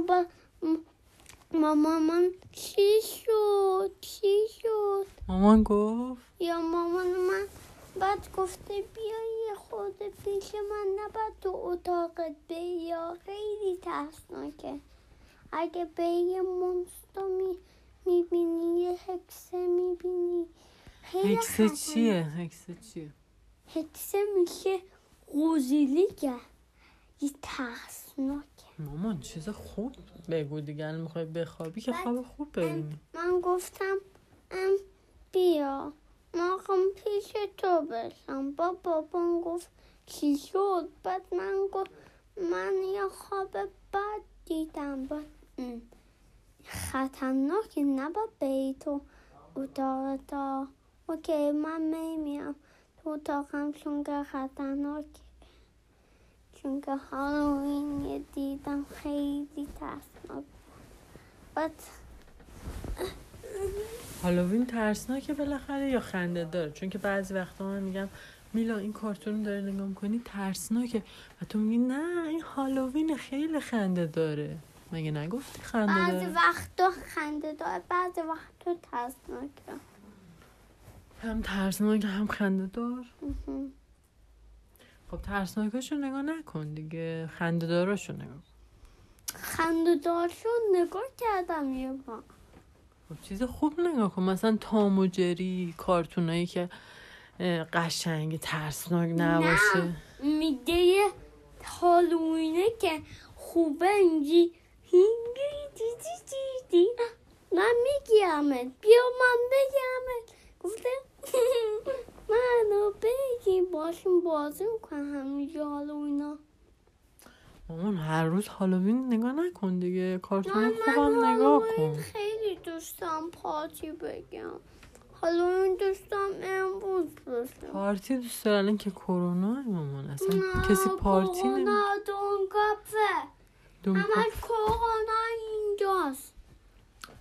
با مامان چی شد چی شد مامان گفت یا مامان من بعد گفته بیا یه خود پیش من نباید تو اتاقت بیا خیلی ترسناکه اگه به یه مونستر می می‌بینی یه هکسه می‌بینی هکسه. چیه هکسه چیه هکسه میشه قوزیلیگه یه ترسناکه مامان چیز خوب بگو دیگه می‌خوای بخوابی که خواب خوب ببینی من گفتم ام بیا. ما پیش تو بشم. با بابام گفت چی شد؟ بعد من گفت من یه خواب بد دیدم. ام، خطرناکی نبا بی تو اتاق تا okay من میام تو اتاقم چون که خطرناکه. چون که هالوین یه دیدم خیلی ترسناک بعد هالووین ترسناکه بالاخره یا خنده داره؟ چون که بعضی وقتا من میگم میلا این کارتون داره نگاه می‌کنی ترسناکه. و تو میگی نه این هالووین خیلی خنده داره. مگه نگفتی خنده بعضی داره؟ وقتا خنده داره بعضی وقتا ترسناکه. هم ترسناک هم خنده دار. خب ترسناکاشو نگاه نکن دیگه. خنده داراشو نگاه کن. خنده دارشو نگاه کردم یه بار. خب چیز خوب نگاه کن. مثلا تام و جری کارتونایی که قشنگ ترسناک نباشه. میده هالوینه که خوبه اینجی هینگی دی دی دی دی من میگیرمت بیا من بگیرمت گفته؟ منو بگی باشیم بازی می‌کنم همینجا هالوینا مامان هر روز هالووین نگاه نکن دیگه. کارتون خوبم نگاه کن. خیلی دوستم پارتی بگم. هالوین دوستم امروز بشه پارتی دوست داره الان که کرونا مامان اصلا نه، کسی پارتی نمی کرونا دونگافه همه کرونا اینجاست.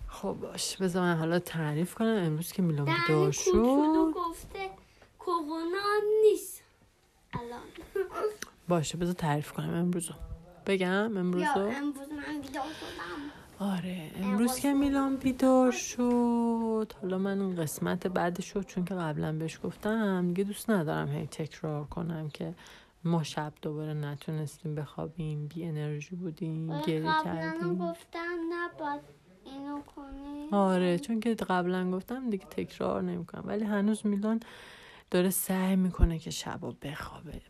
خب باش بذار من حالا تعریف کنم. امروز که میلان بیدار شد. نیست. الان. باشه بذار تعریف کنم امروزو. بگم امروزو؟ یا امروز من بیدار شدم. آره امروز که میلان بیدار شد. حالا من اون قسمت بعدش شد چون که قبلا بهش گفتم دیگه دوست ندارم هی تکرار کنم که ما شب دوباره نتونستیم بخوابیم بی انرژی بودیم گریه قبلا کردیم. گفتن نباید اینو کنی. آره چون که قبلا گفتم دیگه تکرار نمی‌کنم. ولی هنوز میلان داره سعی می‌کنه که شبا بخوابه.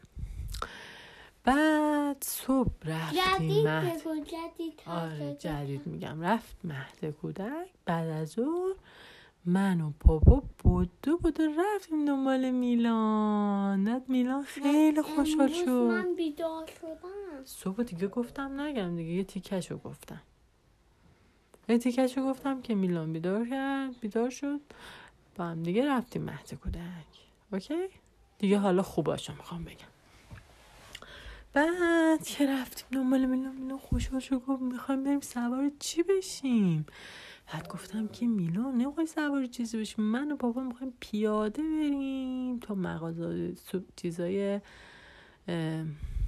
بعد صبح رفتیم جدید مهد. جدید آره. جدید میگم. رفت مهد کودک. بعد از ظهر من و پاپا بودو بودو رفتیم دنبال میلان. بعد میلان خیلی خوشحال شد. من بیدار شدم. صبح دیگه گفتم نگم دیگه یه تیکشو گفتم. یه تیکشو گفتم که میلان بیدار کرد بیدار شد. با هم دیگه رفتیم مهد کودک. اوکی؟ دیگه حالا خوباشو می‌خوام بگم. بعد که رفتیم دنبال میلان خوشحال شد گفت می‌خوایم بریم سوار چی بشیم؟ بعد گفتم که میلان نمی‌خوای سوار چیزی بشیم من و بابا می‌خوایم پیاده بریم تا مغازه چیزای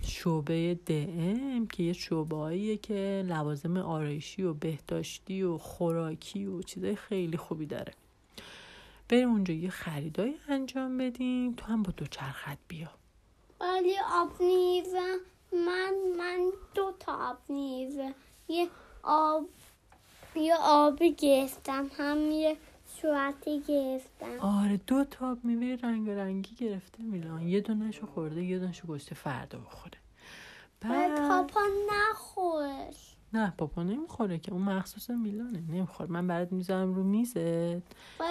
شعبه دم که یه شعبه که لوازم آرایشی و بهداشتی و خوراکی و چیزای خیلی خوبی داره. بریم اونجا یه خریدای انجام بدیم. تو هم با دوچرخت بیا. ولی آب میوه من من دو تا آب میوه یه آب یه آبی گرفتم. هم یه صورتی گرفتم. آره دو تا میوه رنگ رنگی گرفته میلان. یه دونشو خورده یه دونشو گشته فردا بخوره. بعد پاپا نخورش نه پاپا نمی‌خوره که اون مخصوص میلانه. نمی‌خوره. من برات می‌ذارم رو میزت.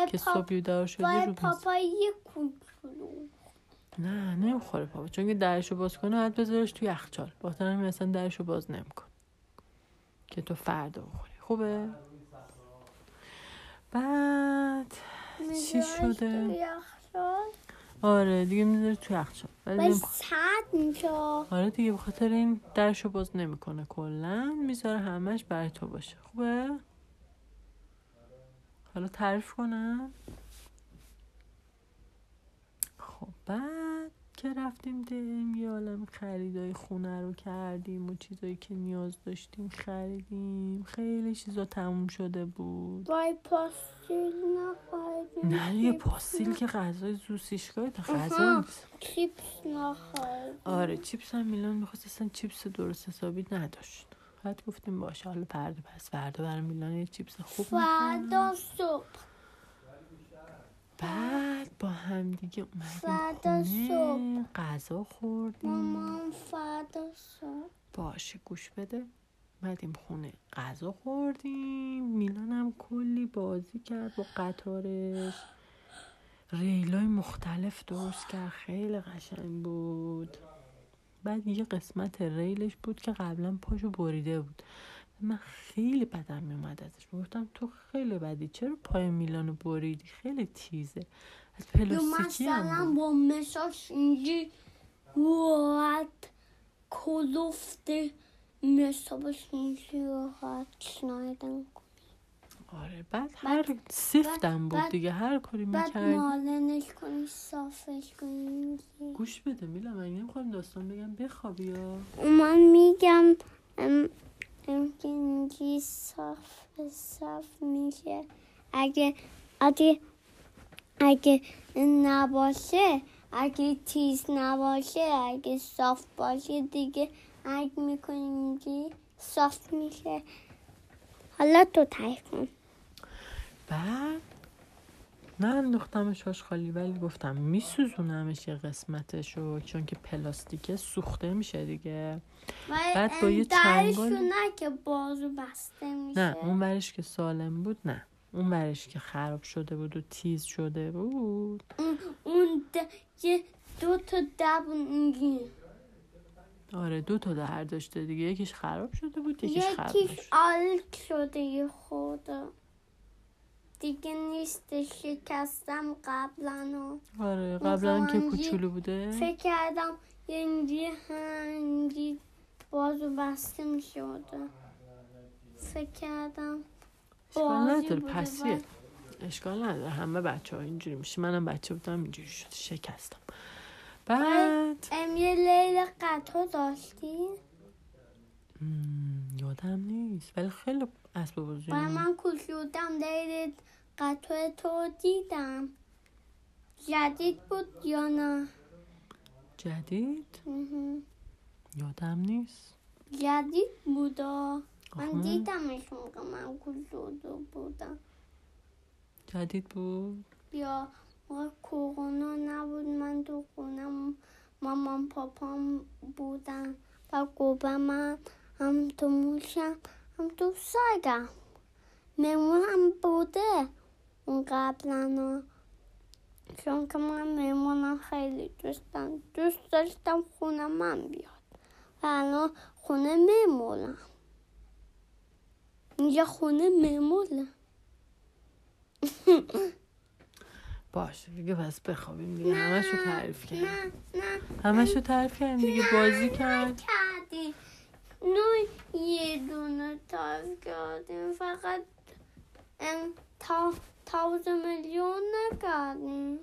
که صبح بیدار شدی رو ولی میز. پاپا یه کوچولو نه نمی‌خوره پاپا چون که درشو باز کنه باید بذارش توی یخچال. بخاطر همین اصلا درشو باز نمیکن که تو فردا بخوری. خوبه؟ بعد چی شده تو یخچال. آره دیگه می‌ذاره توی یخچال. ولی. سرد میشه آره دیگه به خاطر این درشو باز نمی‌کنه کلا. می‌ذاره همش برای تو باشه. خوبه؟ حالا تعریف کنم. خب بعد که رفتیم دم یه عالم خریدای خونه رو کردیم و چیزایی که نیاز داشتیم خریدیم. خیلی چیزا تموم شده بود. وای پاستیل نه یه پاستیل که غذای زوسیشگاه تا غذا نیست. چیپس نخواهیدیم آره چیپس هم میلان می‌خواست اصلا چیپس درست حسابی نداشت. بعد گفتیم باشه حالا فردا پس فردا برای میلان یه چیپس خوب. فردا صبح. بعد با هم دیگه فردا خونه غذا خوردیم. مامان فردا صبح. باشه گوش بده. اومدیم خونه غذا خوردیم میلان هم کلی بازی کرد با قطارش. ریلای مختلف درست کرد خیلی قشنگ بود. بعد یه قسمت ریلش بود که قبلا پاشو بریده بود. من خیلی بدم میومد ازش. گفتم تو خیلی بدی چرا پای میلانو بریدی؟ خیلی تیزه. از پلاستیکی مثلا. با مساج اینجی راحت کلفته. مسابش اینجی راحت شنایدن آره بعد هر سفتم بود بعد- دیگه هر کاری بعد می‌کردی مالنش کنی صافش کنی گوش بده میلا من نمی‌خوام داستان بگم بخوابی یا من میگم ام ام که اینجی صاف صاف میشه اگه اگه اگه نباشه اگه تیز نباشه اگه صاف باشه دیگه اگه می‌کنیم اینجی صاف میشه. حالا تو تعریف کن. بعد نه انداختمش آشغالی ولی گفتم میسوزونمش یه قسمتشو چون که پلاستیکه سوخته میشه دیگه. بعد با یه چنگال- نه که بازو بسته میشه. نه اون ورش که سالم بود نه. اون ورش که خراب شده بود و تیز شده بود. اون اون د- یه دو تا دب آره دو تا در داشته دیگه. یکیش خراب شده بود یکیش خراب یکیش آلک شده خورده. دیگه نیست شکستم قبلا آره قبلا که کوچولو بوده. فکر کردم اینجی همینجی بازو بسته می شده فکر کردم اشکال نداره پسیه. اشکال نداره همه بچه ها اینجوری میشه منم بچه بودم اینجوری شد. شکستم. بعد ام یه لیل قطع داشتی؟ یادم نیست. ولی خیلی اسب بازی و من کشودم لیل قطع تو دیدم. جدید بود یا نه؟ جدید. یادم نیست. جدید بودا؟ من. دیدمش موقع من کشوده بودم. جدید بود؟ یا موقع کرونا نبود من تو مامان پاپام بودن و گوبه من هم تو موشم هم تو سگم میمونم بوده اون قبلا چون که من میمونم خیلی دوستم دوست داشتم خونه من بیاد. و الان خونه میمونم اینجا خونه میمونم باشه. دیگه پس بخوابیم دیگه. همشو تعریف کردیم. نه نه. همشو تعریف کردیم دیگه. بازی کرد. نه یه دونه تعریف کردیم. فقط ام تا تاوز میلیون نکردیم.